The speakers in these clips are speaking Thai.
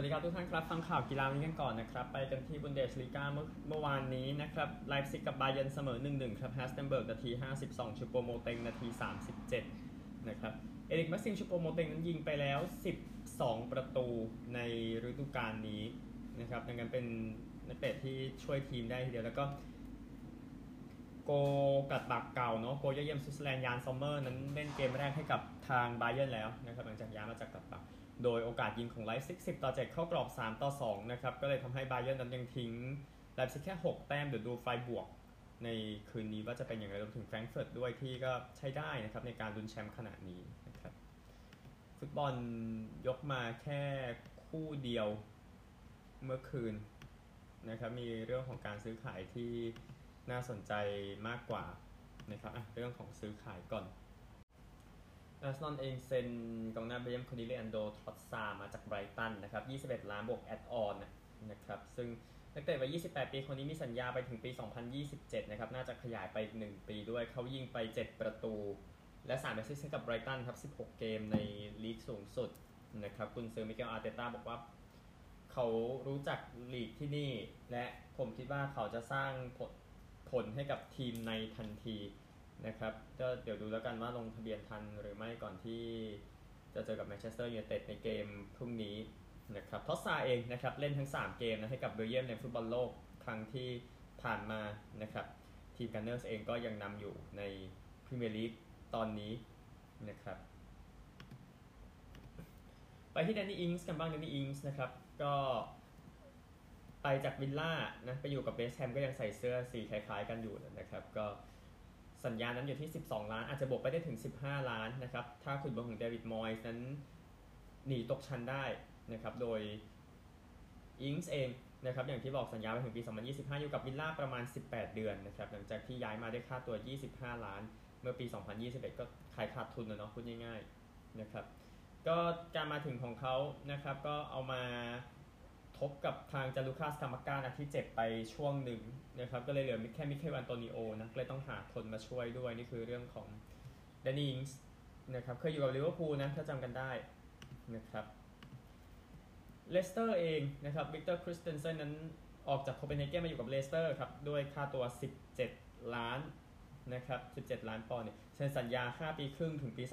วัสดีครับทุกท่านครับ ฟังข่าวกีฬาวันนี้กันก่อนนะครับ ไปกันที่บุนเดสลีกาเมื่อเมื่อวานนี้นะครับไลฟ์ซิกกับบาเยนเสมอ 1-1 ครับฮัลสเทนเบิร์กนาที 52 ชูโปโมเตงนาที 37 นะครับ เอริกแม็กซิมชูโปโมเตงนั้นยิงไปแล้ว 12 ประตูในฤดูกาลนี้นะครับดังนั้นเป็นนักเตะที่ช่วยทีมได้ทีเดียวแล้วก็โกลกลัดบักเก่าเนาะโกลเยี่ยมสวิตเซอร์แลนด์ยานซอมเมอร์นั้นเล่นเกมแรกให้กับทางบาเยนแล้วนะครับหลังจากย้ายมาจากกลัดบัก โดยโอกาสยิงของไลฟ์ซิก10 ต่อ 7 เข้ากรอบ 3 ต่อ 2 นะครับ ก็เลยทำให้บาเยร์นั้นยังทิ้งไลฟ์ซิกแค่ 6 แต้มเดี๋ยวดูไฟรบวร์ก ในคืนนี้ว่าจะเป็นอย่างไรรวมถึงแฟรงก์เฟิร์ตด้วยที่ก็ใช้ได้นะครับในการลุ้นแชมป์ขณะนี้นะครับฟุตบอลยกมาแค่คู่เดียวเมื่อคืนนะครับมีเรื่องของการซื้อขายที่น่าสนใจมากกว่านะครับเรื่องของซื้อขายก่อน อาร์เซนอลเองเซ็นกองหน้าเบลเยียมคนนี้เลอันโดรทรอสซามาจากไบรตันนะครับ 21 ล้านบวก add-on นะครับซึ่งนักเตะวัย 28 ปีคนนี้มีสัญญาไปถึงปี 2027 นะครับ น่าจะขยายไปอีก 1 ปีด้วย เขายิงไป 7 ประตู และ3 assist กับไบรตันครับ 16 เกมในลีกสูงสุดนะครับ กุนซือมิเกลอาร์เตต้าบอกว่า เขารู้จักลีกที่นี่ และผมคิดว่าเขาจะสร้างผลผลให้กับทีมในทันที นะครับก็เดี๋ยวดูแล้วกันว่าลงทะเบียนทันหรือไม่ก่อนที่จะเจอกับแมนเชสเตอร์ยูไนเต็ดในเกมพรุ่งนี้นะครับทรอสซาเองนะครับเล่นทั้ง 3 เกมนะให้กับเบลเยียมในฟุตบอลโลกครั้งที่ผ่านมานะครับทีมกันเนอร์สเองก็ยังนำอยู่ในพรีเมียร์ลีกตอนนี้นะครับไปที่แดนนี่อิงส์กันบ้างแดนนี่อิงส์นะครับก็ไปจากวิลล่านะไปอยู่กับเวสต์แฮมก็ยังใส่เสื้อสีคล้ายๆกันอยู่นะครับ ก็ สัญญานั้นอยู่ที่ 12 ล้าน อาจจะบวกไปได้ถึง 15 ล้านนะครับ ถ้าขุนพลของเดวิดมอยส์นั้นหนีตกชั้นได้นะครับ โดยอิงส์เองนะครับ อย่างที่บอกสัญญาไปถึงปี 2025 อยู่กับวิลล่าประมาณ 18 เดือนนะครับ หลังจากที่ย้ายมาได้ค่าตัว 25 ล้าน เมื่อปี 2021 ก็ขายขาดทุนนะเนาะพูดง่ายๆนะครับ ก็การมาถึงของเขานะครับ ก็เอามา ทบกับทางจานลูก้าสคามัคก้านะที่เจ็บไปช่วงหนึ่งนะครับก็เลยเหลือแค่มิคาอิลอันโตนิโอนะก็เลยต้องหาคนมาช่วยด้วยนี่คือเรื่องของแดนนี่อิงส์นะครับเคยอยู่กับลิเวอร์พูลนะถ้าจำกันได้นะครับเลสเตอร์เองนะครับวิกเตอร์คริสเตนเซนนั้นออกจากโคเปนเฮเกนมาอยู่กับเลสเตอร์ครับด้วยค่าตัว 17 ล้านนะครับ17 ล้านปอนด์เนี่ยเซ็นสัญญา 5 ปีครึ่งถึงปี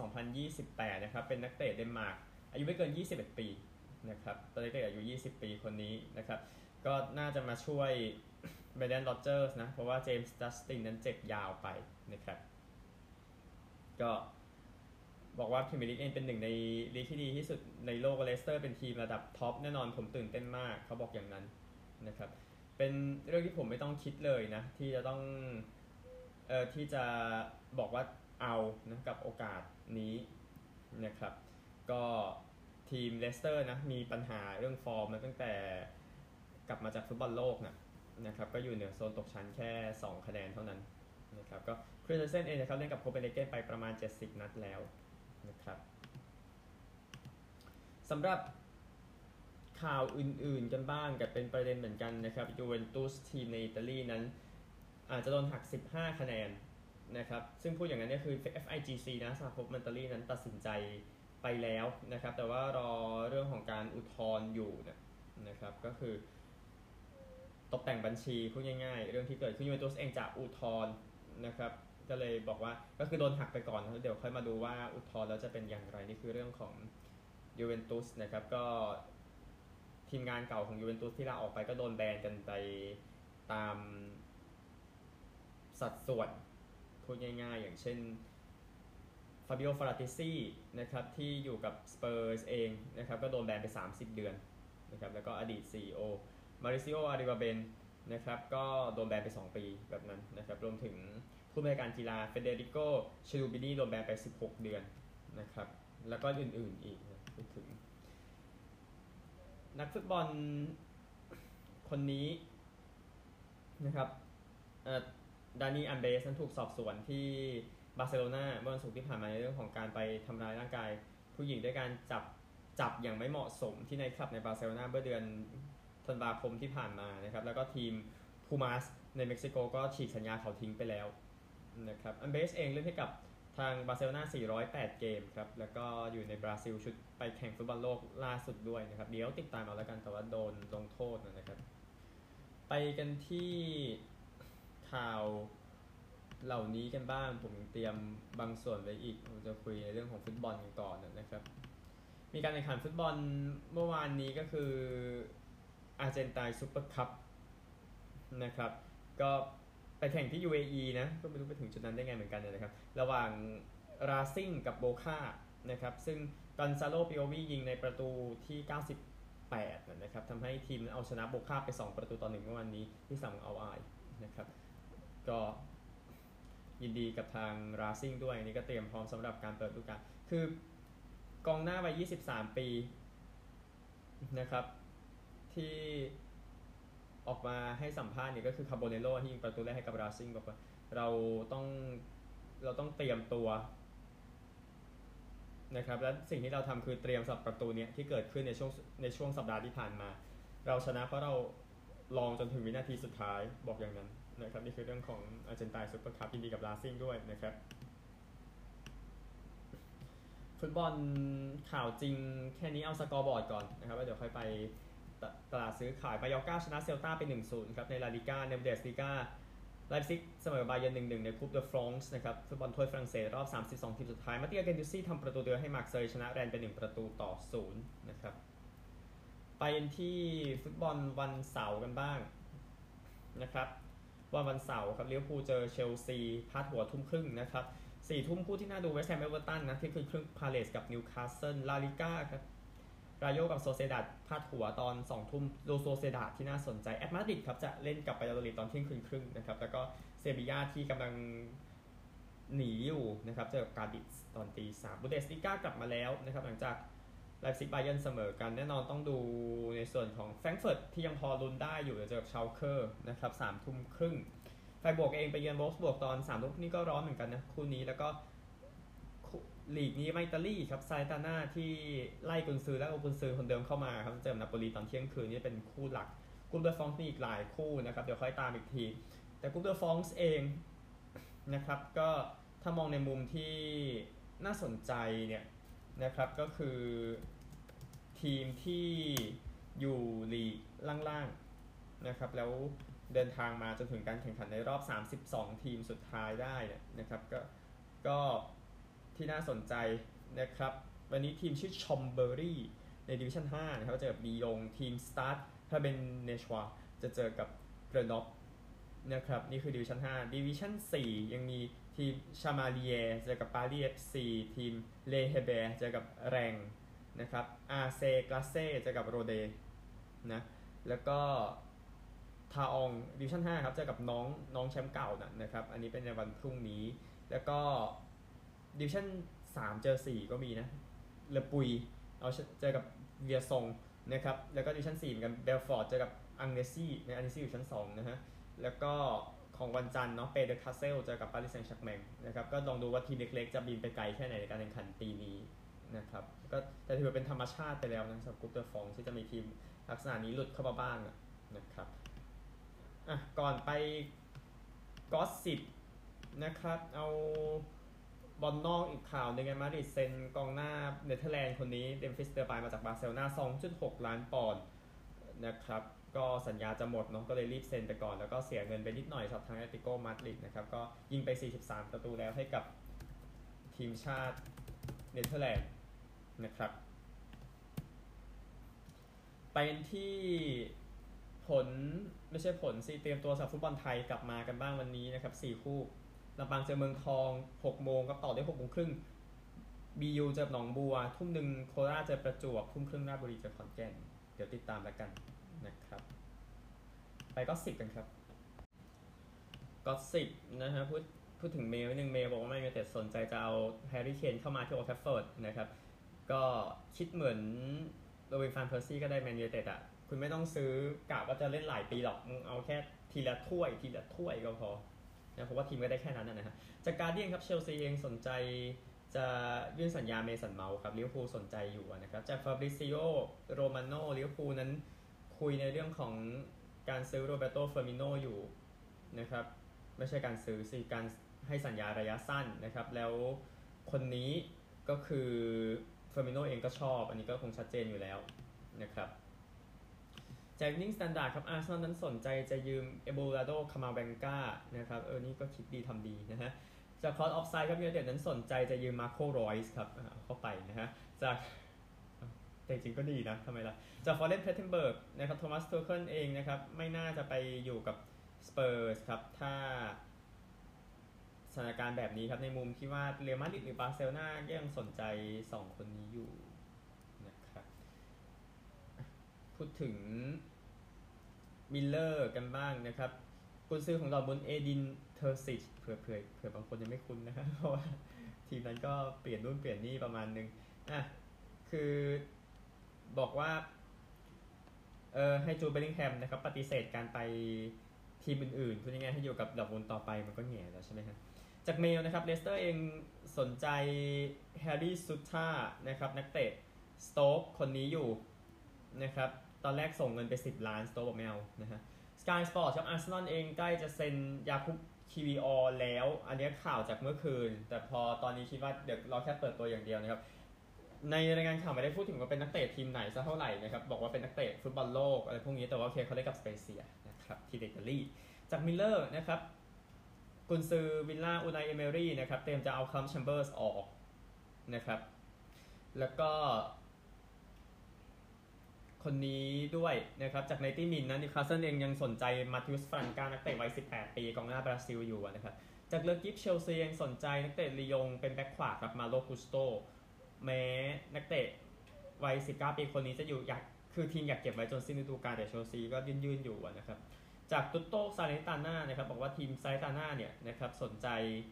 2028นะครับเป็นนักเตะเดนมาร์กอายุไม่เกิน 21 ปี นะครับตอนนี้เด็กอายุ 20 ปีคนนี้นะครับก็น่าจะมาช่วยเบรนแดนร็อดเจอร์สนะเพราะว่าเจมส์จัสตินนั้นเจ็บยาวไปนะครับก็บอกว่าพรีเมียร์ลีกเองเป็นหนึ่งในลีกที่ดีที่สุดในโลกเลสเตอร์เป็นทีมระดับท็อปแน่นอนผมตื่นเต้นมากเขาบอกอย่างนั้นนะครับเป็นเรื่องที่ผมไม่ต้องคิดเลยนะที่จะต้องเอ่อที่จะบอกว่าเอานะกับโอกาสนี้นะครับ ก็ ทีมเลสเตอร์นะมีปัญหาเรื่องฟอร์มมาตั้งแต่กลับมาจากฟุตบอลโลกนะนะครับก็อยู่เหนือโซนตกชั้นแค่ 2 คะแนนเท่านั้นนะครับก็คริสเตนเซนเองนะครับเล่นกับโคเปนเฮเกนไปประมาณ 70 นัดแล้วนะครับสำหรับข่าวอื่นๆกันบ้างกับเป็นประเด็นเหมือนกันนะครับยูเวนตุสทีมในอิตาลีนั้น อาจจะโดนหัก 15 คะแนนนะครับซึ่งพูดอย่างนั้นเนี่ยคือ FIGC นะสหภพมันตาลีนั้นตัดสินใจ ไปแล้วนะครับ แต่ว่ารอเรื่องของการอุทธรณ์อยู่นะครับ ก็คือ ตกแต่งบัญชีพูดง่ายๆ เรื่องที่เกิดขึ้นยูเวนตุสเองจะอุทธรณ์นะครับ ก็เลยบอกว่าก็คือโดนหักไปก่อนแล้วเดี๋ยวค่อยมาดูว่าอุทธรณ์แล้วจะเป็นอย่างไรนี่คือเรื่องของยูเวนตุสนะครับก็ทีมงานเก่าของยูเวนตุสที่ลาออกไปก็โดนแบนกันไปตามสัดส่วนพูดง่ายๆ อย่างเช่น ฟาบิโอพาราติซี่นะครับที่อยู่กับสเปอร์สเองนะครับก็โดนแบนไป 30 เดือนนะครับแล้วก็อดีต CEO เมาริซิโออาร์ริวาเบเนนะครับก็โดนแบนไป 2 ปีแบบนั้นนะครับรวมถึงผู้บริหารกีฬาเฟเดริโกเครูบินีโดนแบนไป 16 เดือนนะครับแล้วก็อื่นๆอีกนะพูดถึง นักฟุตบอลคนนี้นะครับดานีอัลเวสนั้นถูกสอบสวนที่ บาร์เซโลนาเมื่อวันศุกร์ที่ผ่านมาในเรื่องของการไปทำร้ายร่างกาย ผู้หญิงด้วยการจับจับอย่างไม่เหมาะสมที่ในคลับในบาร์เซโลนาเมื่อเดือนธันวาคมที่ผ่านมานะครับแล้วก็ทีมพูมาสในเม็กซิโกก็ฉีกสัญญาเขาทิ้งไปแล้วนะครับอัลเวสเองเล่นให้กับทางบาร์เซโลนา408 เกมครับ แล้วก็อยู่ในบราซิลชุดไปแข่งฟุตบอลโลกล่าสุดด้วยนะครับ เดี๋ยวติดตามเอาแล้วกัน แต่ว่าโดนลงโทษนะครับ ไปกันที่ข่าว เหล่านี้กันบ้าง ผมเตรียมบางส่วนไว้อีกผมจะคุยในเรื่องของฟุตบอลกันก่อนนะครับ มีการแข่งขันฟุตบอลเมื่อวานนี้ก็คืออาร์เจนตินาซูเปอร์คัพนะครับ ก็ไปแข่งที่ UAE นะก็ไม่รู้ไปถึงจุดนั้นได้ไงเหมือนกันนะครับ ระหว่างราซิ่งกับโบคานะครับ ซึ่งกอนซาโลปิโอวี่ยิงในประตูที่ 98 นะครับทำให้ทีมเอาชนะโบคาไป 2 ประตูต่อหนึ่งเมื่อวันนี้ที่สั่งเอาไอนะครับ ก็ ยินดีกับทางราซิ่งด้วยนี่ก็เตรียมพร้อมสำหรับการเปิดฤดูกาลคือกองหน้าวัย23 ปีนะครับ ที่ออกมาให้สัมภาษณ์เนี่ยก็คือคาโบเนโรที่ยิงประตูแรกให้กับราซิงบอกว่าเราต้องเราต้องเตรียมตัวนะครับและสิ่งที่เราทำคือเตรียมสำหรับประตูเนี้ยที่เกิดขึ้นในช่วงในช่วงสัปดาห์ที่ผ่านมา เราชนะเพราะเราลองจนถึงวินาทีสุดท้ายบอกอย่างนั้น นะครับนี่คือเรื่องของอาร์เจนตินาซูเปอร์คัพยินดีกับราซิ่งด้วยนะครับ ฟุตบอลข่าวจริงแค่นี้เอา scoreboard ก่อนนะครับแล้วเดี๋ยวค่อยไปตลาดซื้อขายมายอร์ก้าชนะเซลตาไป 1-0 ครับ ในลาลิก้าในบุนเดสลิก้าไลฟ์ซิกเสมอบาเยน1-1 ในคูปเดอฟรองส์นะครับฟุตบอลถ้วยฝรั่งเศสรอบ 32 ทีมสุดท้าย มาเตโอเกนดูซี่ทำประตูเดียวให้มาร์กเซยชนะแรนส์ไป 1ประตูต่อ 0 นะครับ ไปที่ฟุตบอลวันเสาร์กันบ้างนะครับ วันวันเสาร์ครับลิเวอร์พูลเจอเชลซีพาดหัวทุ่มครึ่งนะครับสี่ทุ่มคู่ที่น่าดูเวสต์แฮมเอเวอร์ตันนะเที่ยงคืนครึ่งพาเลซกับนิวคาสเซิลลาลิก้าครับราโยกับโซเซดัดพาดหัวตอน2ทุ่มโลโซเซดัดที่น่าสนใจแอตมาดริดครับจะเล่นกับบายาโดลิดอนเที่ยงคืนครึ่งนะครับแล้วก็เซบียาที่กำลังหนีอยู่นะครับเจอกับกาดิสตอนตีสามบุนเดสลีกากลับมาแล้วนะครับหลังจาก ไลป์ซิกบาเยิร์นเสมอกันแน่นอนต้องดูในส่วนของแฟรงก์เฟิร์ตที่ยังพอลุ้นได้อยู่เจอกับชาลเคอร์นะครับสามทุ่มครึ่งไฟร์บวร์กเองไปเยือนโวล์ฟสบวร์กตอนสามทุ่มนี่ก็ร้อนเหมือนกันนะคู่นี้แล้วก็ลีกในอิตาลีครับซาแลร์นิตาน่าที่ไล่กุนซือและเอากุนซือคนเดิมเข้ามาครับเจอนาโปลีตอนเที่ยงคืนนี่เป็นคู่หลักคูปเดอฟรองซ์มีอีกหลายคู่นะครับเดี๋ยวค่อยตามอีกที แต่คูปเดอฟรองซ์เองนะครับก็ถ้ามองในมุมที่น่าสนใจเนี่ย นะครับก็คือทีมที่อยู่ลีกล่างๆนะครับแล้วเดินทางมาจนถึงการแข่งขันในรอบ 32 ทีมสุดท้ายได้นะครับก็ก็ที่น่าสนใจนะครับ วันนี้ทีมชื่อชอมเบอรี่ในดิวิชั่น5นะครับเจอกับบียงทีมสตาร์ทถ้าเป็นเนชวาจะเจอกับเกรนอฟนะครับนี่คือดิวิชั่น5ดิวิชั่น4ยังมี ทีมชามาเลียเจอกับปารีสเอฟซีทีมเลเฮเบเจอกับแรงนะครับอาเซกลาเซ่เจอกับโรเดนะแล้วก็ทาองดิวิชั่น5ครับเจอกับน้องน้องแชมป์เก่านะครับ อันนี้เป็นในวันพรุ่งนี้ แล้วก็ดิวิชั่นสามเจอสี่ก็มีนะเลปุยเอาเจอกับเวียซงนะครับแล้วก็ดิวิชั่นสี่เหมือนกันเบลฟอร์ดเจอกับอังเนซี่ในอังเนซี่อยู่ชั้นสองนะฮะแล้วก็ ของวันจันทร์เนาะเปย์เดอคาสเซลเจอกับปารีสแซงต์แชร์กแมงนะครับก็ลองดูว่าทีมเล็กๆ จะบินไปไกลแค่ไหนในการแข่งขันปีนี้นะครับก็แต่ถือเป็นธรรมชาติไปแล้วนะสำหรับคูปเดอฟรองซ์ที่จะมีทีมลักษณะนี้หลุดเข้ามาบ้างนะครับอะก่อนไป gossip นะครับเอาบอลนอกอีกข่าวหนึ่งแอตมาดริดเซ็นกองหน้าเนเธอร์แลนด์คนนี้เดมฟิสเตอร์ไปมาจากบาร์เซโลนา2.6 ล้านปอนด์นะครับ ก็สัญญาจะหมดเนาะก็เลยรีบเซ็นไปก่อน แล้วก็เสียเงินไปนิดหน่อยสำหรับทางแอตเลติโกมาดริดนะครับก็ยิงไป 43 ประตูแล้วให้กับทีมชาติเนเธอร์แลนด์นะครับไปที่ผลไม่ใช่ผลสิเตรียมตัวสำหรับฟุตบอลไทยกลับมากันบ้างวันนี้นะครับ4คู่ลำปางเจอเมืองทอง6โมงก็ต่อได้6โมงครึ่งบียูเจอหนองบัว ทุ่มหนึ่งโคราชเจอประจวบทุ่มครึ่งราชบุรีเจอขอนแก่น เดี๋ยวติดตามแล้วกัน นะครับ ไป gossip กันครับ gossip นะฮะพูดพูดถึงเมลหนึ่งเมลบอกว่าไม่มีแต่สนใจจะเอาแฮร์รี่เคนเข้ามาที่โอลด์แทรฟฟอร์ดนะครับ ก็คิดเหมือนโรบินฟานเพอร์ซีก็ได้แมนยูเต็ดอะ คุณไม่ต้องซื้อกะว่าจะเล่นหลายปีหรอกเอาแค่ทีละถ้วยทีละถ้วยก็พอนะเพราะว่าทีมก็ได้แค่นั้นนะฮะจากการ์เดียนครับเชลซีเองสนใจจะยื่นสัญญาเมสันเมาท์ครับลิเวอร์พูลสนใจอยู่นะครับจากฟาบริซิโอโรมาโนลิเวอร์พูลนั้น คุยในเรื่องของการซื้อโรแบร์โตเฟอร์มิโนอยู่นะครับ ไม่ใช่การซื้อสิการให้สัญญาระยะสั้นนะครับ แล้วคนนี้ก็คือเฟอร์มิโนเองก็ชอบ อันนี้ก็คงชัดเจนอยู่แล้วนะครับจากอีฟนิ่งสแตนดาร์ดครับอาร์เซนอลนั้นสนใจจะยืมเอดูอาร์โดคามาวิงกานะครับ เออ นี่ก็คิดดีทำดีนะฮะจากคอร์สออฟไซด์ครับยูไนเต็ดนั้นสนใจจะยืมมาร์โกรอยส์ครับเข้าไปนะฮะจาก แต่จริงก็ดีนะทำไมล่ะ จากฟลอเรียนเพลทเทนเบิร์กนะครับโทมัสทูเคิ่ลเองนะครับ ไม่น่าจะไปอยู่กับสเปอร์สครับ ถ้าสถานการณ์แบบนี้ครับ ในมุมที่ว่าเรอัลมาดริดหรือบาร์เซโลนายังสนใจ 2 คนนี้อยู่นะครับ พูดถึงมิลเลอร์กันบ้างนะครับกุนซื้อของเราบนเอดินเทอร์ซิชเผื่อเผื่อเผื่อบางคนยังไม่คุ้นนะครับเพราะว่าทีมนั้นก็เปลี่ยนนู่นเปลี่ยนนี่ประมาณนึงอะคือ บอกว่าเออให้จูเบลลิงแฮมนะครับปฏิเสธการไปทีมอื่นๆพูดง่ายๆให้อยู่กับดอกบุญต่อไปมันก็แง่แล้วใช่ไหมครับจากเมลนะครับเลสเตอร์เองสนใจแฮร์รี่ซูต้าร์นะครับนักเตะสโต๊กคนนี้อยู่นะครับตอนแรกส่งเงินไป 10 ล้านสโต๊กบอกไม่เอานะฮะสกายสปอร์ตครับอาร์เซนอลเองใกล้จะเซ็นยาคุบคิวิออร์แล้ว อันนี้ข่าวจากเมื่อคืน แต่พอตอนนี้คิดว่าเดี๋ยวเราแค่เปิดตัวอย่างเดียวนะครับ ในรายงานข่าวไม่ได้พูดถึงว่าเป็นนักเตะทีมไหนซะเท่าไหร่นะครับ บอกว่าเป็นนักเตะฟุตบอลโลกอะไรพวกนี้แต่ว่าโอเคเขาได้กับสเปเซียนะครับที่อิตาลีจากมิเรอร์นะครับกุนซือวิลล่าอูไนเอเมรี่นะครับเตรียมจะเอาคัลลัมแชมเบอร์สออกนะครับแล้วก็ คนนี้ด้วยนะครับจาก90min นะนิวคาสเซิลเองยังสนใจมาทิอุสฟรังกานักเตะวัย 18 ปีกองหน้าบราซิลอยู่นะครับจากเลกิ๊ปเชลซียังสนใจนักเตะลียงเป็นแบ็คขวากับมาโลกุสโต แม้นักเตะวัย 19 ปีคนนี้จะอยู่อยากคือทีมอยากเก็บไว้จนสิ้นฤดูกาลแต่เชลซีก็ยืนยืนอยู่นะครับจากตุตโตซาแลร์นิตาน่านะครับบอกว่าทีมซาแลร์นิตาน่าเนี่ยนะครับสนใจ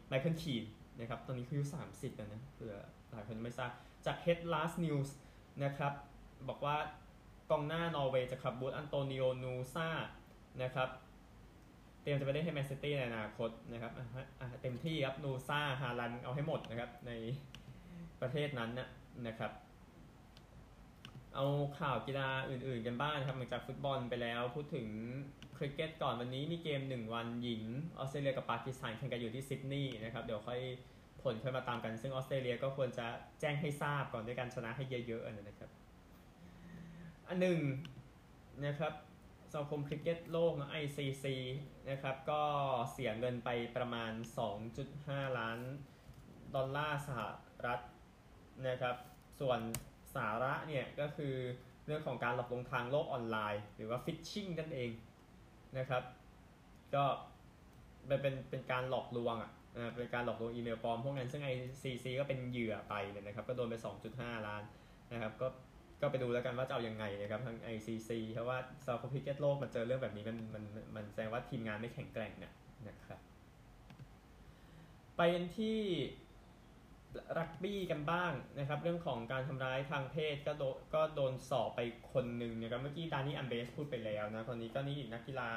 ไมเคิลคีนนะครับตอนนี้คืออายุ30แล้วนะเผื่อหลายคนไม่ทราบจาก Het Laatste Nieuws นะครับบอกว่ากองหน้านอร์เวย์จากคลับบรูซอันโตนิโอนูซานะครับเตรียมจะไปเล่นให้แมนซิตี้ในอนาคตนะครับเต็มที่ครับนูซาฮาลันเอาให้หมดนะครับใน ประเทศนั้นนะนะครับ เอาข่าวกีฬาอื่นๆกันบ้างครับหลังจากฟุตบอลไปแล้วพูดถึงคริกเก็ตก่อนวันนี้มีเกม 1 วันหญิงออสเตรเลียกับปากีสถานแข่งกันอยู่ที่ซิดนีย์นะครับเดี๋ยวค่อยผลค่อยมาตามกัน ซึ่งออสเตรเลียก็ควรจะแจ้งให้ทราบก่อนด้วยการชนะให้เยอะๆนะครับ อันหนึ่งนะครับสมาคมคริกเก็ตโลกนะ ICC นะครับก็เสียเงินไปประมาณ 2.5 ล้านดอลลาร์สหรัฐ นะครับ ส่วนสาระเนี่ยก็คือเรื่องของการหลอกลวงทางโลกออนไลน์ หรือว่าฟิชชิงนั่นเองนะครับ ก็เป็นเป็นเป็นการหลอกลวงอะเป็นการหลอกลวงอีเมลปลอมพวกนั้นซึ่ง ICC ก็เป็นเหยื่อไปเนี่ยนะครับ ก็โดนไป 2.5 ล้านนะครับ ก็ก็ไปดูแล้วกันว่าจะเอาอยัางไงนะครับทาง ICC เพราะว่าซาคอพิเกตโลกมันเจอเรื่องแบบนี้มันมันมันแสดงว่าทีมงานไม่แข็งแกร่งนะนะครับ ไปที่ รักบี้กันบ้างนะครับ เรื่องของการทำร้ายทางเพศก็โดก็โดนสอบไปคนหนึ่งนะครับ เมื่อกี้ดานี่อัลเวสพูดไปแล้วนะคนนี้ก็นี่นักกีฬา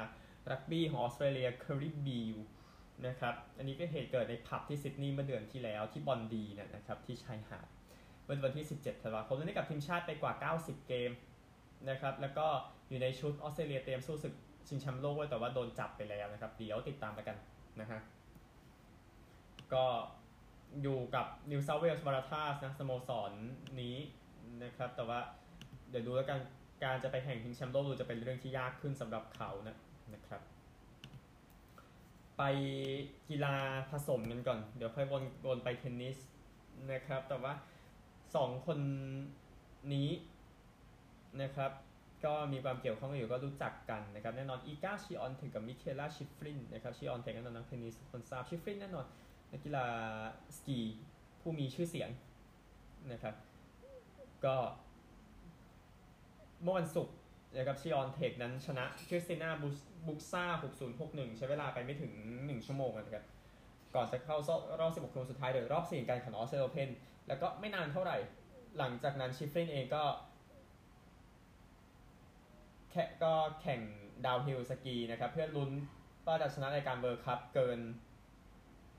รักบี้ของออสเตรเลียเคิร์ทลีย์บีลนะครับ อันนี้ก็เหตุเกิดในผับที่ซิดนีย์เมื่อเดือนที่แล้วที่บอนดีนะครับที่ชายหาดวันวันที่ 17ธันวาคมนี้กับทีมชาติไปกว่า 90 เกมนะครับ แล้วก็อยู่ในชุดออสเตรเลียเตรียมสู้ศึกชิงแชมป์โลกไว้แต่ว่าโดนจับไปแล้วนะครับ เดี๋ยวติดตามไปกันนะฮะ ก็ อยู่กับ New South Wales Waratahs นะสโมสรนนี้นะครับ แต่ว่าเดี๋ยวดูแล้วกันการจะไปแข่งชิงแชมป์โลกดูจะเป็นเรื่องที่ยากขึ้นสำหรับเขานะนะครับ ไปกีฬาผสมกันก่อน เดี๋ยวค่อยวนวนไปเทนนิสนะครับ แต่ว่าสองคนนี้นะครับ ก็มีความเกี่ยวข้องอยู่ก็รู้จักกันนะครับ แน่นอนอีกาชิออนถึงกับมิเคล่าชิฟรินนะครับชิออนแข่งกันนักเทนนิสคนทราบชิฟรินแน่นอน นักกีฬาสกีผู้มีชื่อเสียงนะครับ ก็เมื่อวันศุกร์นะครับชิออนเทคนั้นชนะคริสติน่าบุกซ่า 6061 ใช้เวลาไปไม่ถึง 1 ชั่วโมงนะครับ ก่อนจะเข้ารอบ 16คนสุดท้ายโดยรอบสี่การแข่งออสเตรเลียนโอเพ่นแล้วก็ไม่นานเท่าไหร่ หลังจากนั้นชิฟรินเองก็ แค่ก็แข่ง downhill สกีนะครับ เพื่อลุ้นว่าจะชนะในการ World Cup เกิน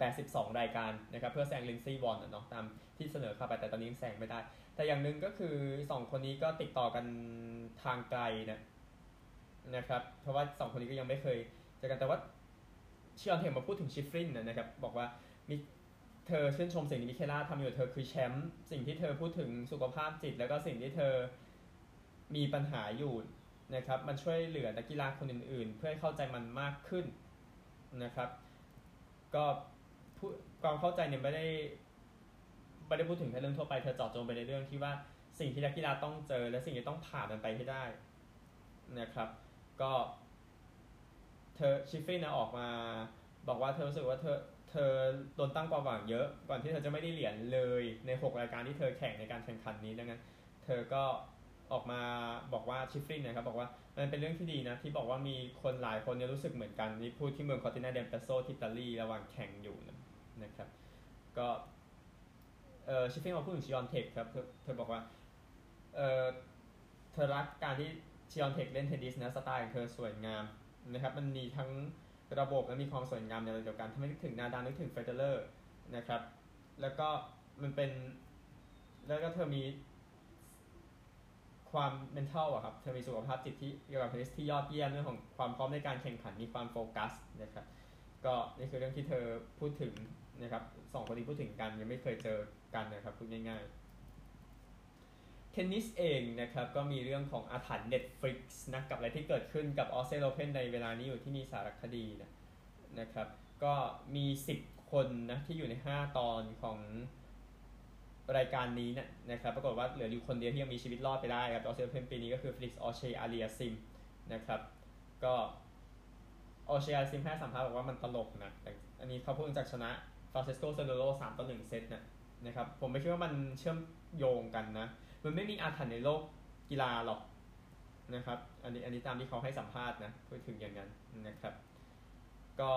82 รายการนะครับเพื่อแซงลินซี่วอนเนาะตามที่เสนอเข้าไปแต่ตอนนี้แซงไม่ได้ แต่อย่างหนึ่งก็คือ 2 คนนี้ก็ติดต่อกันทางไกลนะนะครับเพราะว่า 2 คนนี้ก็ยังไม่เคยเจอกันแต่ว่าเชิออนเทมมาพูดถึงชิฟรินนะครับบอกว่ามิเธอชื่นชมสิ่งที่มิเคล่าทำอยู่เธอคือแชมป์สิ่งที่เธอพูดถึงสุขภาพจิต แล้วก็สิ่งที่เธอมีปัญหาอยู่นะครับมันช่วยเหลือนักกีฬาคนอื่น ๆ เพื่อให้เข้าใจมันมากขึ้นนะครับ ก็ ความเข้าใจเนี่ยไม่ได้ไม่ได้พูดถึงแค่เรื่องทั่วไปเธอเจาะจงไปในเรื่องที่ว่าสิ่งที่นักกีฬาต้องเจอ และสิ่งที่ต้องผ่านมันไปให้ได้นะครับ ก็เธอชิฟฟี่นะออกมาบอกว่าเธอรู้สึกว่าเธอเธอโดนตั้งความหวังเยอะ ก่อนที่เธอจะไม่ได้เหรียญเลยใน 6 รายการที่เธอแข่งในการแข่งขันนี้ดังนั้น เธอก็ออกมาบอกว่าชิฟฟี่นะครับบอกว่ามันเป็นเรื่องที่ดีนะ ที่บอกว่ามีคนหลายคนเนี่ยรู้สึกเหมือนกัน นี่พูดที่เมืองคอตินาเดมเปโซที่อิตาลีระหว่างแข่งอยู่นะ นะครับ ก็เออชิฟรินมาพูดถึงชิออนเทคครับเธอเธอบอกว่าเออเธอรักการที่ชิออนเทคเล่นเทนนิสนะสไตล์ของเธอสวยงามนะครับมันมีทั้งระบบและมีความสวยงามในเวลาเดียวกันทำให้นึกถึงนาดานึกถึงเฟเดเลอร์นะครับ แล้วก็มันเป็น แล้วก็เธอมีความ mental อะครับ เธอมีสุขภาพจิตที่เกี่ยวกับเทนนิสที่ยอดเยี่ยมเรื่องของความพร้อมในการแข่งขันมีความโฟกัสนะครับ ก็นี่คือเรื่องที่เธอพูดถึงนะครับสองคนนี้พูดถึงกันยังไม่เคยเจอกันนะครับพูดง่ายๆ เทนนิสเองนะครับก็มีเรื่องของอาถรรพ์ Netflix นะกับอะไรที่เกิดขึ้นกับออสเตรเลียนโอเพ่นในเวลานี้อยู่ที่มีสารคดีนะนะครับก็มี 10 คนนะที่อยู่ใน 5 ตอนของรายการนี้นะนะครับปรากฏว่าเหลืออยู่คนเดียวที่ยังมีชีวิตรอดไปได้ครับออสเตรเลียนโอเพ่นปีนี้ก็คือเฟลิกซ์ออเชอาเลียสซิมนะครับก็ ออเชอาเลียสซิมให้สัมภาษณ์บอกว่ามันตลกนะ แต่อันนี้เขาพูดจากชนะฟรานซิสโกเซรุนโดโลสามต่อหนึ่งเซตนะนะครับ ผมไม่คิดว่ามันเชื่อมโยงกันนะ มันไม่มีอาถรรพ์ในโลกกีฬาหรอกนะครับ อันนี้อันนี้ตามที่เขาให้สัมภาษณ์นะพูดถึงอย่างนั้นนะครับ ก็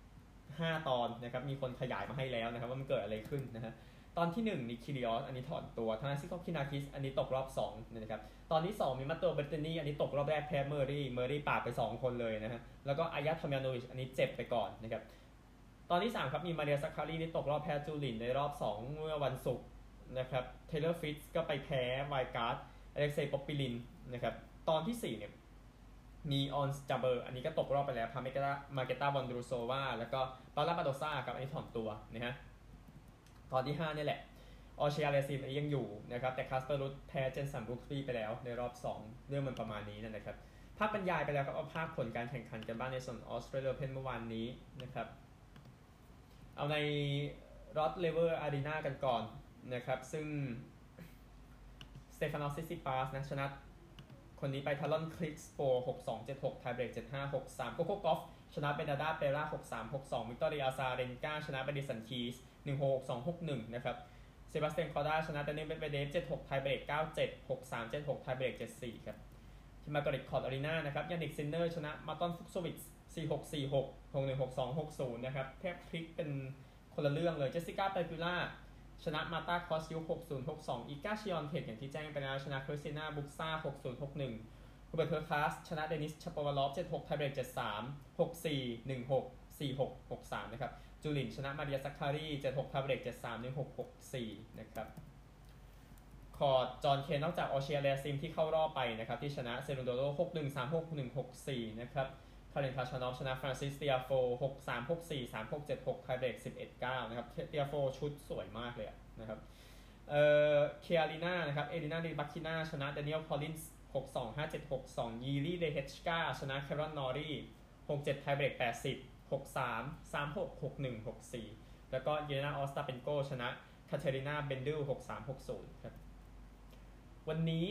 5ตอนนะครับ มีคนขยายมาให้แล้วนะครับ ว่ามันเกิดอะไรขึ้นนะฮะ ตอนที่1นึ่งนิคิริออสอันนี้ถอนตัวทานาซิโกคินาคิสอันนี้ตกรอบ2นะครับตอนที่ 2 มีมัตเตโอเบอร์เรตตินี่อันนี้ตกรอบแรกแพ้เมอร์รี่เมอร์รี่ปาดไป 2 คนเลยนะฮะแล้วก็อายลาทอมยาโนวิชอันนี้เจ็บไปก่อนนะครับตอนที่ 3 ครับมีมาเรียซักคารีนี่ตกรอบแพ้จูลินในรอบ 2 เมื่อวันศุกร์นะครับเทย์เลอร์ฟริตซ์ก็ไปแพ้ wildcard อเล็กเซย์ป๊อปปิรินนะครับตอนที่4เนี่ยมีออนจับเบอร์อันนี้ก็ตกรอบไปแล้วพาเมกามาเกตาวอนดรูโซวาแล้วก็เปาลาบาโดซาครับอันนี้ถอนตัวนะฮะ ตอนที่5นี่แหละ ออเชอาเลียสซิมอันนี้ยังอยู่นะครับ แต่คาสเปอร์รุตแพ้เจนสันบรุกซี่ไปแล้วในรอบ 2 เรื่องมันประมาณนี้นะครับ ภาพบรรยายไปแล้วครับ เอาภาพผลการแข่งขันกันบ้างในส่วนออสเตรเลียนโอเพ่นเมื่อวานนี้นะครับ เอาในรอดเลเวอร์อารีนากันก่อนนะครับ ซึ่งสเตฟานอสซิซิปาสนะชนะคนนี้ไปทัลลอนกรีกสปอร์6 2 7 6ไทเบรก7 5 6 3โกโก้กอฟชนะเบอร์นาร์ดาเปร่า6 3 6 2วิกตอเรียอซาเรนกาชนะเบดิสันคีส 1 6 2 6 1นะครับเซบาสเตียนคอร์ด้าชนะเดนิเเบเดฟ7 6ไทเบรก9 7 6 3 7 6ไทเบรก7 4ครับที่มาเกริกคอร์ดอารีนานะครับยานิกซินเนอร์ชนะมาร์ตอนฟุกโซวิช4 6 4 6 6 1 6 2 6 0นะครับแทบพลิกเป็นคนละเรื่องเลยเจสสิก้าเปกูล่าชนะมาร์ตาคอสยุค6062 อีกาชิออนเทคอย่างที่แจ้งไปแล้วชนะคริสติน่าบุกซ่า6061ฮูเบิร์ตฮูร์คัซชนะเดนิสชาปวาลอฟ76ไทเบรก73 64 16 46 63นะครับ จูลินชนะมาเรียซักคารี76ไทเบรก73 16 64 นะครับคอร์ดจอห์นเคนนอกจากออเชอาเลียสซิมที่เข้ารอบไปนะครับที่ชนะเซรุนโดโล61 36 1 64 นะครับคารินคาชานอฟชนะฟรานซิสเตียโฟ6 3 6 4 3 6 7 6ไทเบรก11 9 นะครับเตียโฟชุดสวยมากเลยนะครับเอ่อเคียอารีนานะครับเอเลน่าริบาคิน่าชนะเดนิเอลคอลลินส์6 2 5 7 6 2ยีรี่เลเฮชกาชนะแคเมอรอนนอร์รี่6 7ไทเบรก80 6 3 3 6 6 1 6 4 แล้วก็เยเลนาออสตาเปนโกชนะคาเทรินาเบนดิล6 3 6 0 ครับ วันนี้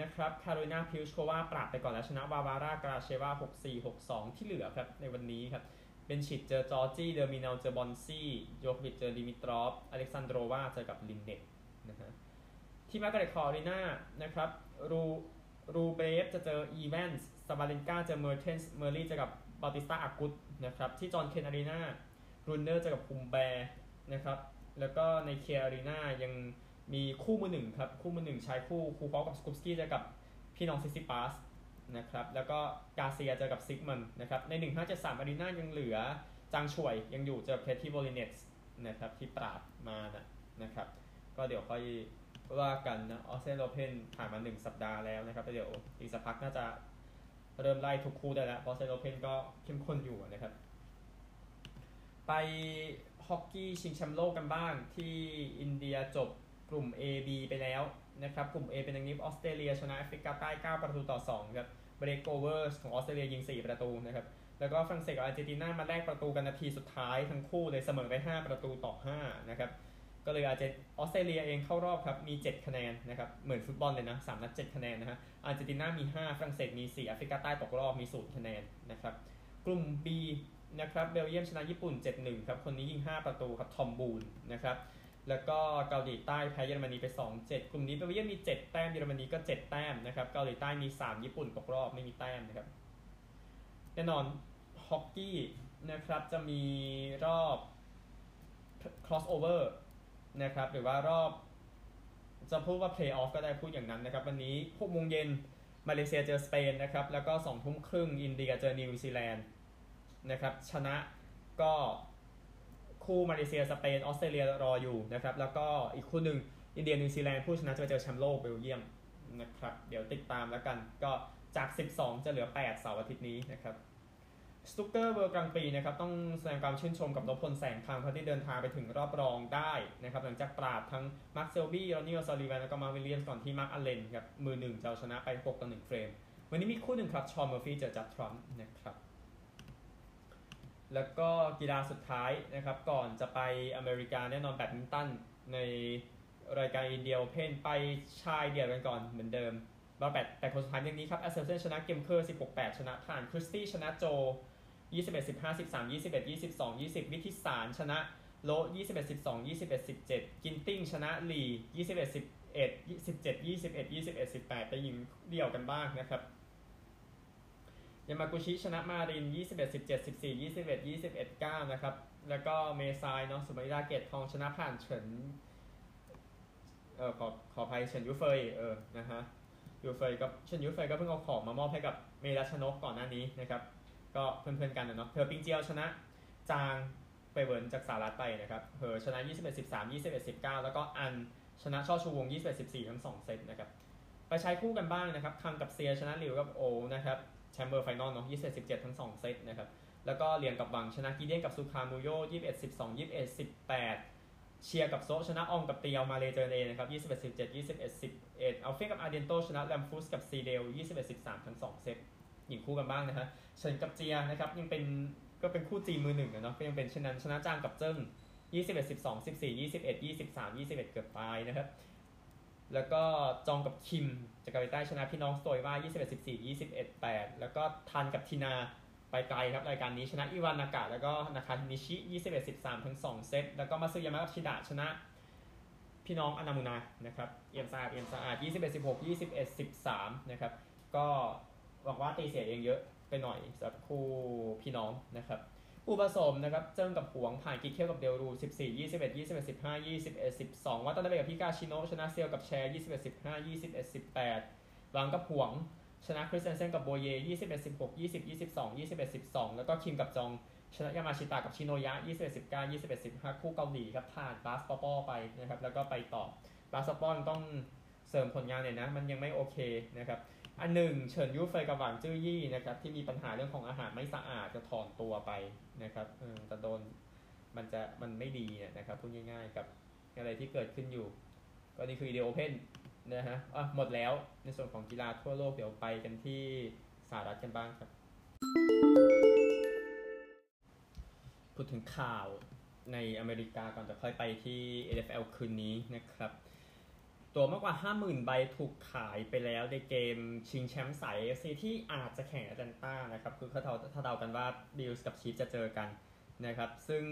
นะครับคาโรลินาพลิชโควาปราบไปก่อนแล้วชนะวาร์วาร่ากราเชวา6 4 6 2 ที่เหลือครับในวันนี้ครับเป็นชิดเจอจอร์จี้เดอมินอร์เจอบอนซี่โยโควิชเจอดิมิตรอฟอเล็กซานโดรวาเจอกับลินเน็ตนะฮะที่มาเกร็ตคอร์ทอารีนานะครับรูรูเบลฟจะเจออีแวนส์ซาบาเลนกาเจอเมอร์เทนส์เมอร์ลี่เจอกับบาติสตาอากุต นะครับที่จอห์นเคนอารีนารูนเนอร์เจอกับอุมแบร์นะครับแล้วก็ในเคียอารีนายังมีคู่มือหนึ่งครับ คู่มือหนึ่งชายคู่คูฟอลกับสกูปสกี้เจอกับพี่น้องซิซิปาสนะครับแล้วก็กาเซียเจอกับซิกมุนด์นะครับใน 1573อารีนายังเหลือจางช่วยยังอยู่เจอเพทที่โบลิเนสนะครับที่ปราบมานะนะครับ ก็เดี๋ยวค่อยว่ากันนะออสเตรเลียนโอเพ่นผ่านมา 1 สัปดาห์แล้วนะครับเดี๋ยวอีกสักพักน่าจะ เริ่มไล่ทุกคู่ได้แล้วออสเตรเลียนโอเพ่นก็เข้มข้นอยู่นะครับ ไปฮอกกี้ชิงแชมป์โลกกันบ้างที่อินเดียจบกลุ่ม A B ไปแล้วนะครับกลุ่ม A เป็นอย่างนี้ออสเตรเลียชนะแอฟริกาใต้9ประตูต่อ2ครับเบลค โกเวอร์สของออสเตรเลียยิง 4 ประตูนะครับแล้วก็ฝรั่งเศสกับอาร์เจนตินามาแลกประตูกันนาทีสุดท้ายทั้งคู่เลยเสมอไป 5 ประตูต่อ5นะครับ ก็เลยอาร์เจนออสเตรเลียเองเข้ารอบครับ มี 7 คะแนนนะครับ เหมือนฟุตบอลเลยนะ3นัด7คะแนนนะฮะ อาร์เจนตินามี 5 ฝรั่งเศสมี 4 แอฟริกาใต้ตกรอบมี0คะแนนนะครับ กลุ่ม B นะครับเบลเยียมชนะญี่ปุ่น 7-1 ครับ คนนี้ยิง 5 ประตูครับ ทอมบูนนะครับแล้วก็เกาหลีใต้แพ้เยอรมนีไป 2-7 กลุ่มนี้เบลเยียมมี 7 แต้มเยอรมนีก็ 7 แต้มนะครับเกาหลีใต้มี 3 ญี่ปุ่นตกรอบไม่มีแต้มนะครับแน่นอนฮอกกี้นะครับจะมีรอบ crossover นะครับหรือว่ารอบจะพูดว่า play off ก็ได้พูดอย่างนั้นนะครับ วันนี้6โมงเย็นมาเลเซียเจอสเปนนะครับแล้วก็2ทุ่มครึ่งอินเดียเจอนิวซีแลนด์นะครับชนะก็คู่มาเลเซียสเปนออสเตรเลียรออยู่นะครับแล้วก็อีกคู่หนึ่งอินเดียนิวซีแลนด์ผู้ชนะจะไปเจอแชมป์โลกเบลเยียมนะครับเดี๋ยวติดตามแล้วกันก็จาก 12 จะเหลือ 8 เสาร์อาทิตย์นี้นะครับ สนุกเกอร์ World Grand Prix นะครับต้องแสดงความชื่นชมกับนพพลแสงคำเพราะที่เดินทางไปถึงรอบรองได้นะครับหลังจากปราบทั้งมาร์คเซลบี้ รอนนี่ โอซัลลิแวนแล้วก็มาวิลเลียมก่อนที่มาร์คอัลเลนครับมือหนึ่งจะชนะไป6ต่อ1เฟรม วันนี้มีคู่หนึ่งครับฌอน เมอร์ฟี่เจอจัดด์ ทรัมป์นะครับแล้วก็กีฬาสุดท้ายนะครับก่อนจะไปอเมริกาแน่นอนแบดมินตันในรายการอินเดียโอเพ่นไปชายเดี่ยวกันก่อนเหมือนเดิมรอบแปดแต่คนสุดท้ายอย่างนี้ครับแอกเซลเซ่นชนะเกมเคอร์16-8 ชนะผ่านคริสตี้ชนะโจ 21-15 13 21 22 20 วิทิตศานต์ชนะโล21 12 21 17 กินติ้งชนะลี21 11 17 21 21 18 ไปยิงเดี่ยวกันบ้างนะครับยามากุชิชนะมาริน 21 17 14 21 21 9 นะครับ แล้วก็เมซายเนาะสุมาริดาเกตทองชนะผ่านเฉิน เออขอขออภัยเฉินยูเฟยเออ นะฮะยูเฟยก็เฉินยูเฟยก็เพิ่งเอาของมามอบให้กับเมรัชนกก่อนหน้านี้นะครับ ก็เพื่อนๆกันนะเนาะเธอปิงเจียวชนะจางไปเวิร์นจากสหรัฐไปนะครับเธอชนะ 21 13 21 19 แล้วก็อันชนะช่อชูวง 21 14 ทั้ง 2 เซตนะครับไปใช้คู่กันบ้างนะครับคังกับเซียชนะหลิวกับโอนะครับแชมเบอร์ไฟนอลเนาะ21 17 ทั้ง 2 เซตนะครับแล้วก็เรียนกับวังชนะกีเดียนกับซูคามูโย21 12 21 18 เชียร์กับโซชนะอองกับเตียวมาเลเจอเนนะครับ21 17 21 11เอาเฟกับอาร์เดนโตชนะแลมฟุสกับซีเดล21 13 ทั้ง 2 เซต หญิงคู่กันบ้างนะฮะเฉินกับเจียนะครับยังเป็นก็เป็นคู่จีมือหนึ่งนะเนาะก็ยังเป็นเช่นนั้นชนะจ้างกับเจิ้ง21 12 14 21 23 21 เกือบตายนะครับ แล้วก็จองกับคิมจากเกาหลีใต้ชนะพี่น้องสโตยว่า 21 14 21 8 แล้วก็ทันกับทีนาไปไกลครับรายการนี้ชนะอิวานากะแล้วก็นาคานิชิ 21 13 ทั้ง 2 เซต แล้วก็มาซึยามะกับชิดะชนะพี่น้องอนามุนานะครับ เอียมสะอาดเอียมสะอาด21 16 21 13 นะครับ ก็ หวังว่าตีเสียเองเยอะไปหน่อยสำหรับคู่พี่น้องนะครับคู่ผสมนะครับเจิ้งกับหวงผ่านกิเคียวกับเดลรู 14 21 21 15 21 12วัตตานาเบกับพิกาชิโนะชนะเซียวกับแชร์ 21 15 21 18วังกับหวง ชนะคริสเตนเซนกับโบเย 21 16 20 22 21 12 แล้วก็คิมกับจองชนะยามาชิตะกับชิโนยะ 21 19 21 15 คู่เกาหลีครับผ่านบาสปอป้อไปนะครับแล้วก็ไปต่อบาสปอป้อต้องเสริมผลงานหน่อยนะ มันยังไม่โอเคนะครับ อันหนึ่งเฉินยูเฟยกับหวางจื้อยี่นะครับที่มีปัญหาเรื่องของอาหารไม่สะอาดจะถอนตัวไปนะครับเออแต่โดนมันจะมันไม่ดีนะครับพูดง่ายๆกับอะไรที่เกิดขึ้นอยู่ ก็นี่คือเดียโอเพนนะฮะอะหมดแล้วในส่วนของกีฬาทั่วโลกเดี๋ยวไปกันที่สหรัฐกันบ้างครับ พูดถึงข่าวในอเมริกาก่อนจะค่อยไปที่ NFL คืนนี้นะครับ ตัวมากกว่า 50,000 ใบถูกขายไปแล้วในเกมชิงแชมป์สาย AFC ที่อาจจะแข่งแอตแลนตานะครับ คือเขาเาถ้าเดากันว่าบิลส์กับชีฟจะเจอกันนะครับ ซึ่ง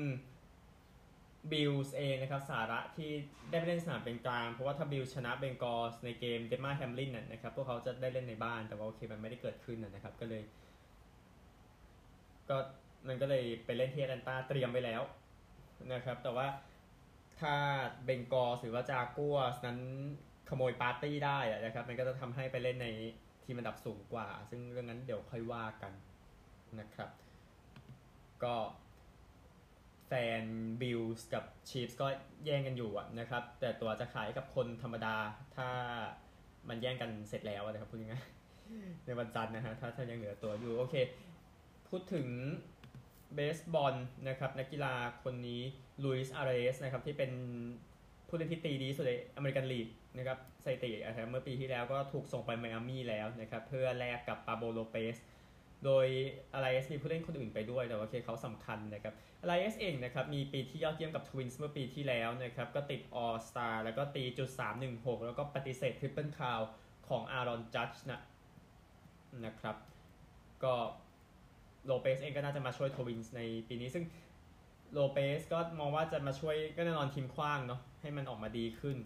บิลส์เองนะครับสาระที่ได้ไปเล่นสนามเป็นกลาง เพราะว่าถ้าบิลส์ชนะเบงกอลส์ในเกมเดมาร์ แฮมลินนะครับพวกเขาจะได้เล่นในบ้านแต่ว่าโอเคมันไม่ได้เกิดขึ้นนะครับก็เลย ก็มันก็เลยไปเล่นที่แอตแลนตาเตรียมไว้แล้วนะครับแต่ว่า ถ้าเบงกอลส์หรือว่าจากัวส์นั้นขโมยปาร์ตี้ได้อะนะครับ มันก็จะทำให้ไปเล่นในทีมอันดับสูงกว่า ซึ่งเรื่องนั้นเดี๋ยวค่อยว่ากันนะครับ ก็แฟนบิลส์กับชีฟส์ก็แย่งกันอยู่นะครับ แต่ตั๋วจะขายกับคนธรรมดา ถ้ามันแย่งกันเสร็จแล้วนะครับพูดง่ายๆในวันจันทร์นะฮะถ้าถ้ายังเหลือตั๋วอยู่ โอเค พูดถึงเบสบอลนะครับ นักกีฬาคนนี้ลุยส์อาร์ราเอสนะครับที่เป็นผู้เล่นที่ตีดีสุดในอเมริกันลีกนะครับสถิตินะครับเมื่อปีที่แล้วก็ถูกส่งไปไมอามี่แล้วนะครับเพื่อแลกกับปาโบล โลเปสโดยอาร์ราเอสมีผู้เล่นคนอื่นไปด้วย แต่ว่าเคเขาสำคัญนะครับอาร์ราเอสเองนะครับมีปีที่ยอดเยี่ยมกับทวินส์เมื่อปีที่แล้วนะครับก็ติด All-Star แล้วก็ตีจุด316 แล้วก็ปฏิเสธ Triple Crown ของอารอนจัดจ์นะนะครับก็โลเปสเองก็น่าจะมาช่วยทวินส์ในปีนี้ซึ่ง โลเปสก็มองว่าจะมาช่วยก็แน่นอนทีมขว้างเนาะให้มันออกมาดีขึ้น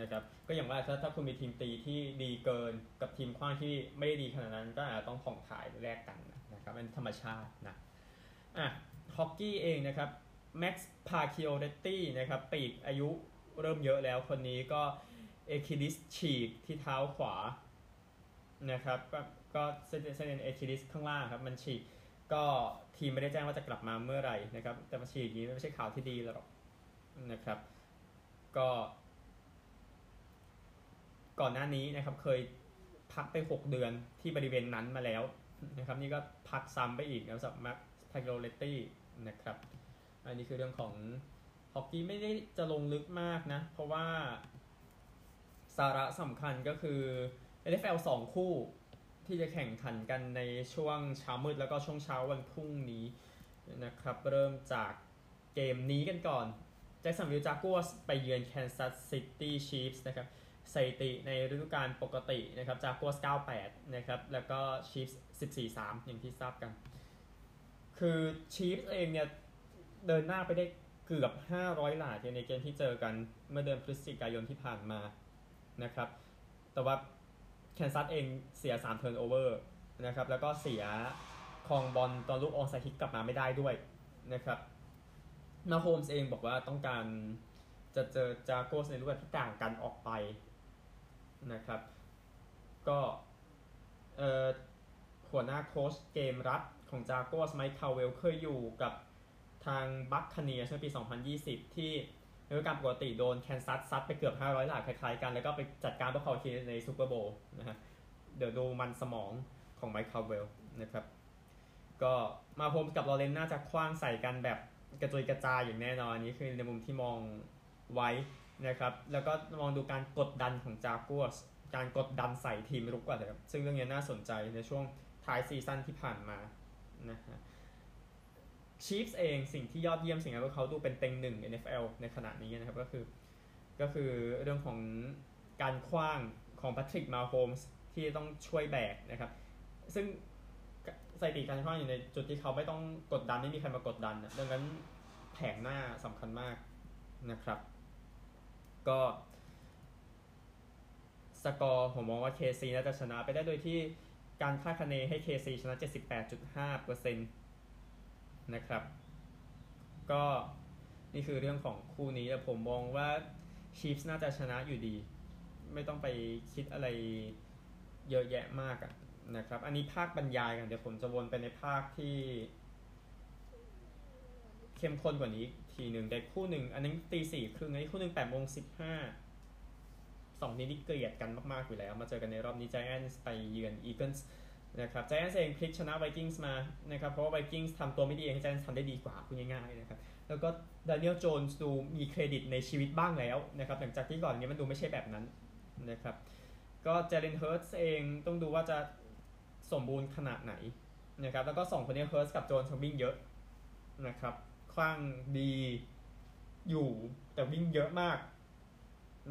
นะครับก็อย่างว่าถ้าถ้าคุณมีทีมตีที่ดีเกินกับทีมคว้างที่ไม่ได้ดีขนาดนั้นก็อาจจะต้องผ่องถ่ายแลกกันนะครับเป็นธรรมชาตินะอะฮอกกี้เองนะครับแม็กซ์พาคิโอเรตตี้นะครับปีกอายุเริ่มเยอะแล้วคนนี้ก็เอคิดิสฉีกที่เท้าขวานะครับก็เส้นเส้นเอคิดิสข้างล่างครับมันฉีก ก็ทีมไม่ได้แจ้งว่าจะกลับมาเมื่อไหร่นะครับ แต่มาฉีกอย่างนี้ไม่ใช่ข่าวที่ดีหรอกนะครับ ก็ ก่อนหน้านี้นะครับ เคยพักไป 6 เดือนที่บริเวณนั้นมาแล้วนะครับ นี่ก็พักซ้ำไปอีกนะสำหรับแม็กพาโกเลตตี้นะครับ อันนี้คือเรื่องของฮอกกี้ไม่ได้จะลงลึกมากนะ เพราะว่าสาระสำคัญก็คือ NFL 2 คู่ ที่จะแข่งขันกันในช่วงเช้ามืดแล้วก็ช่วงเช้าวันพรุ่งนี้นะครับ เริ่มจากเกมนี้กันก่อนแจ็คสันวิลล์ จากัวส์ไปเยือนแคนซัสซิตี้ชีฟส์นะครับสถิติในฤดูกาลปกตินะครับจากัวส์ 9-8 นะครับ แล้วก็ชีฟส์14-3 อย่างที่ทราบกัน คือชีฟส์เองเนี่ย เดินหน้าไปได้เกือบ 500 หลาในเกมที่เจอกันเมื่อเดือนพฤศจิกายนที่ผ่านมานะครับ แต่ว่า แคนซัสเองเสีย3 turnoverนะครับแล้วก็เสียครองบอลตอนลูก onside kick กลับมาไม่ได้ด้วยนะครับมาโฮมส์เองบอกว่าต้องการจะเจอ Jaguars ในรูปแบบที่ต่างกันออกไปนะครับ ก็หัวหน้าโค้ชเกมรับของ Jaguars ไมค์คาเวลเคยอยู่กับทาง Buccaneers เมื่อปี 2020 ที่ ฤดูกาลปกติโดนแคนซัสซัดไปเกือบ 500 หลาคล้ายๆกัน แล้วก็ไปจัดการพวกเขาทีใน Super Bowl นะฮะเดี๋ยวดูมันสมองของไมค์คาเวลนะครับก็มาโฮมส์กับลอว์เรนซ์น่าจะขว้างใส่กันแบบกระจุยกระจายอย่างแน่นอนนี้คือในมุมที่มองไว้นะครับแล้วก็มองดูการกดดันของ Jaguars การกดดันใส่ทีมรุกก่อนนะครับซึ่งเรื่องนี้น่าสนใจในช่วงท้ายซีซั่นที่ผ่านมานะฮะ Chiefs เองสิ่งที่ยอดเยี่ยมสิ่งที่เขาดูเป็นเต็งหนึ่ง NFL ในขณะนี้นะครับก็คือก็คือเรื่องของการคว้างของแพทริกมาโฮมส์ที่ต้องช่วยแบกนะครับ ซึ่งสถิติการคว้างอยู่ในจุดที่เขาไม่ต้องกดดันไม่มีใครมากดดัน ดังนั้นแผงหน้าสำคัญมากนะครับ ก็สกอร์ผมมองว่า KC น่าจะชนะไปได้โดยที่การคาดคะเนให้ KC ชนะ 78.5%น นะครับ ก็นี่คือเรื่องของคู่นี้แต่ผมมองว่า Chiefs น่าจะชนะอยู่ดี ไม่ต้องไปคิดอะไรเยอะแยะมากอะนะครับ อันนี้ภาคบรรยายกัน เดี๋ยวผมจะวนไปในภาคที่ เข้มข้นกว่านี้ทีหนึ่งแต่คู่หนึ่ง อันนี้ตีสี่ครึ่งอันนี้คู่หนึ่งแปดโมงสิบห้าสองนี้นี่เกลียดกันมากๆอยู่แล้ว มาเจอกันในรอบนี้ Giants ไปเยือน Eagles นะครับ Giants เองพลิกชนะ Vikings มานะครับเพราะว่า Vikings ทำตัวไม่ดีเอง Giants ทำได้ดีกว่าพูดง่ายๆนะครับแล้วก็ Daniel Jones ดูมีเครดิตในชีวิตบ้างแล้วนะครับหลังจากที่ก่อนนี้มันดูไม่ใช่แบบนั้นนะครับก็ Jalen Hurts เองต้องดูว่าจะสมบูรณ์ขนาดไหนนะครับแล้วก็สองคนนี้ Hurts กับ Jones วิ่งเยอะนะครับขว้างดีอยู่แต่วิ่งเยอะมาก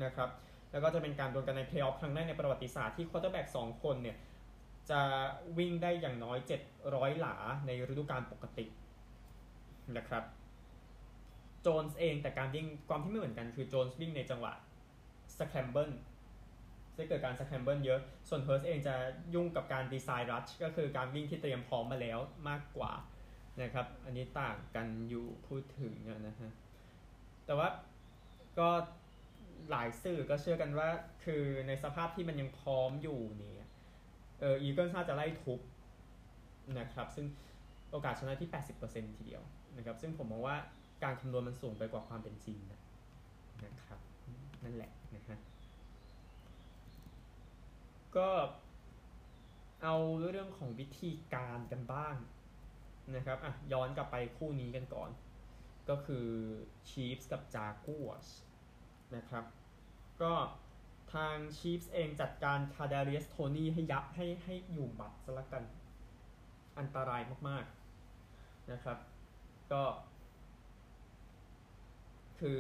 นะครับแล้วก็จะเป็นการดวลกันในเพลย์ออฟครั้งแรกในประวัติศาสตร์ที่ quarterback สองคนเนี่ย จะวิ่งได้อย่างน้อย 700 หลาในฤดูกาลปกตินะครับโจนส์เองแต่การวิ่งความที่ไม่เหมือนกันคือโจนส์วิ่งในจังหวะ scramble จะเกิดการ scramble เยอะ ส่วนเฮิร์สเองจะยุ่งกับการ design rush ก็คือการวิ่งที่เตรียมพร้อมมาแล้วมากกว่านะครับ อันนี้ต่างกันอยู่พูดถึงนะฮะ แต่ว่าก็หลายสื่อก็เชื่อกันว่าคือในสภาพที่มันยังพร้อมอยู่เนี่ย เอออีเกิลน่าจะไล่ทุบนะครับ ซึ่งโอกาสชนะที่ 80%ทีเดียวนะครับ ซึ่งผมมองว่าการคำนวณมันสูงไปกว่าความเป็นจริงนะครับ นั่นแหละนะฮะก็เอาเรื่องของวิธีการกันบ้างนะครับอะย้อนกลับไปคู่นี้กันก่อน ก็คือ Chiefs กับ Jaguars นะครับ ก็ ทาง Chiefs เองจัดการคาดาเรียสโทนี่ให้ยับให้ให้อยู่บัตรซะละกัน อันตรายมากๆนะครับ ก็ คือ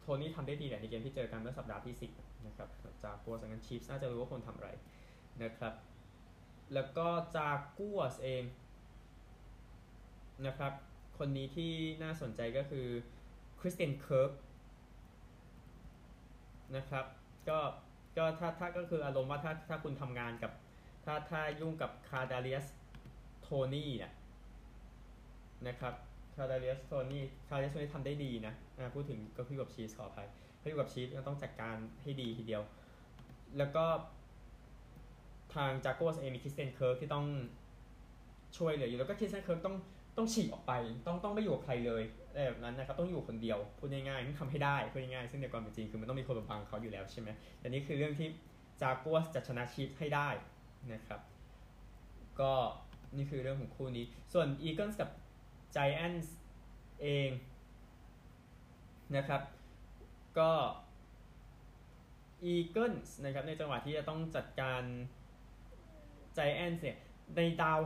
โทนี่ทำได้ดีแหละในเกมที่เจอกันเมื่อสัปดาห์ที่ 10 นะครับจากกัวสังกันชีฟส์น่าจะรู้ว่าคนทำอะไรนะครับ แล้วก็จากกัวสเองนะครับ คนนี้ที่น่าสนใจก็คือคริสเตียนเคิร์กนะครับ ก็ก็ถ้าถ้าก็คืออารมณ์ว่าถ้าถ้าคุณทำงานกับ ถ้าถ้ายุ่งกับคาร์ดาเลียสโทนี่เนี่ยนะครับคาร์ดาเลียสโทนี่คาร์ดาเลียสโทนี่ทำได้ดีนะอ่าพูดถึงก็พี่กับชีสขออภัยพี่กับชีสก็ต้องจัดการให้ดีทีเดียว แล้วก็ทาง Jaguars เองมีคริสเตียนเคิร์กที่ต้องช่วยเหลืออยู่แล้วก็คริสเตียนเคิร์กต้องต้องฉีกออกไป ต้องต้องไม่อยู่กับใครเลย อะไรแบบนั้นนะครับต้องอยู่คนเดียวพูดง่ายๆต้องทำให้ได้พูดง่ายๆซึ่งในความเป็นจริงคือมันต้องมีคนมาบังเขาอยู่แล้วใช่ไหมแต่นี่คือเรื่องที่จากัวจะชนะ Chiefs ให้ได้นะครับ ก็นี่คือเรื่องของคู่นี้ ส่วน Eagles กับ Giants เองนะครับ ก็ Eagles นะครับในจังหวะที่จะต้องจัดการ Giants เนี่ยในดาว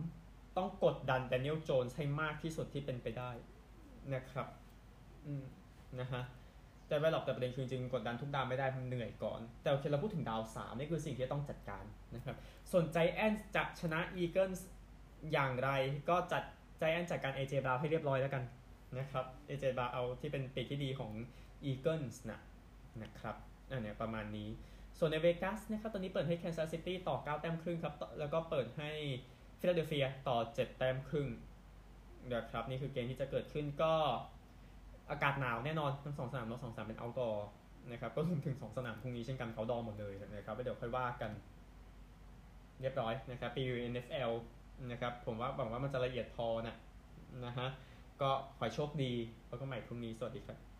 3 ต้องกดดัน Daniel Jones ให้มากที่สุดที่เป็นไปได้ นะครับอืมนะฮะแต่ไม่หรอกแต่ประเด็นคือจริงๆกดดันทุกดาวไม่ได้มันเหนื่อยก่อน แต่โอเคเราพูดถึงดาว3นี่คือสิ่งที่ต้องจัดการนะครับส่วน Giants จะชนะ Eagles อย่างไรก็จัด Giants จัดการ AJ Brown ให้เรียบร้อยแล้วกันนะครับ AJ Brown เอาที่เป็นปีกที่ดีของ Eagles นะนะครับอันเนี้ยประมาณนี้ ส่วนในเวกัสนะครับตอนนี้เปิดให้ Kansas City ต่อ 9 แต้มครึ่งครับ แล้วก็เปิดให้ฟิลาเดลเฟียต่อ 7 แต้มครึ่ง นะครับนี่คือเกมที่จะเกิดขึ้นก็อากาศหนาวแน่นอนทั้งสองสนามทั้งสองสนามเป็นเอากอนะครับก็รวมถึงสองสนามพรุ่งนี้เช่นกันเขาดองหมดเลยนะครับเดี๋ยวค่อยว่ากัน เรียบร้อยนะครับปี NFL นะครับผมว่าหวังว่ามันจะละเอียดพอนะนะฮะก็ขอโชคดีแล้วก็ใหม่พรุ่งนี้สวัสดีครับ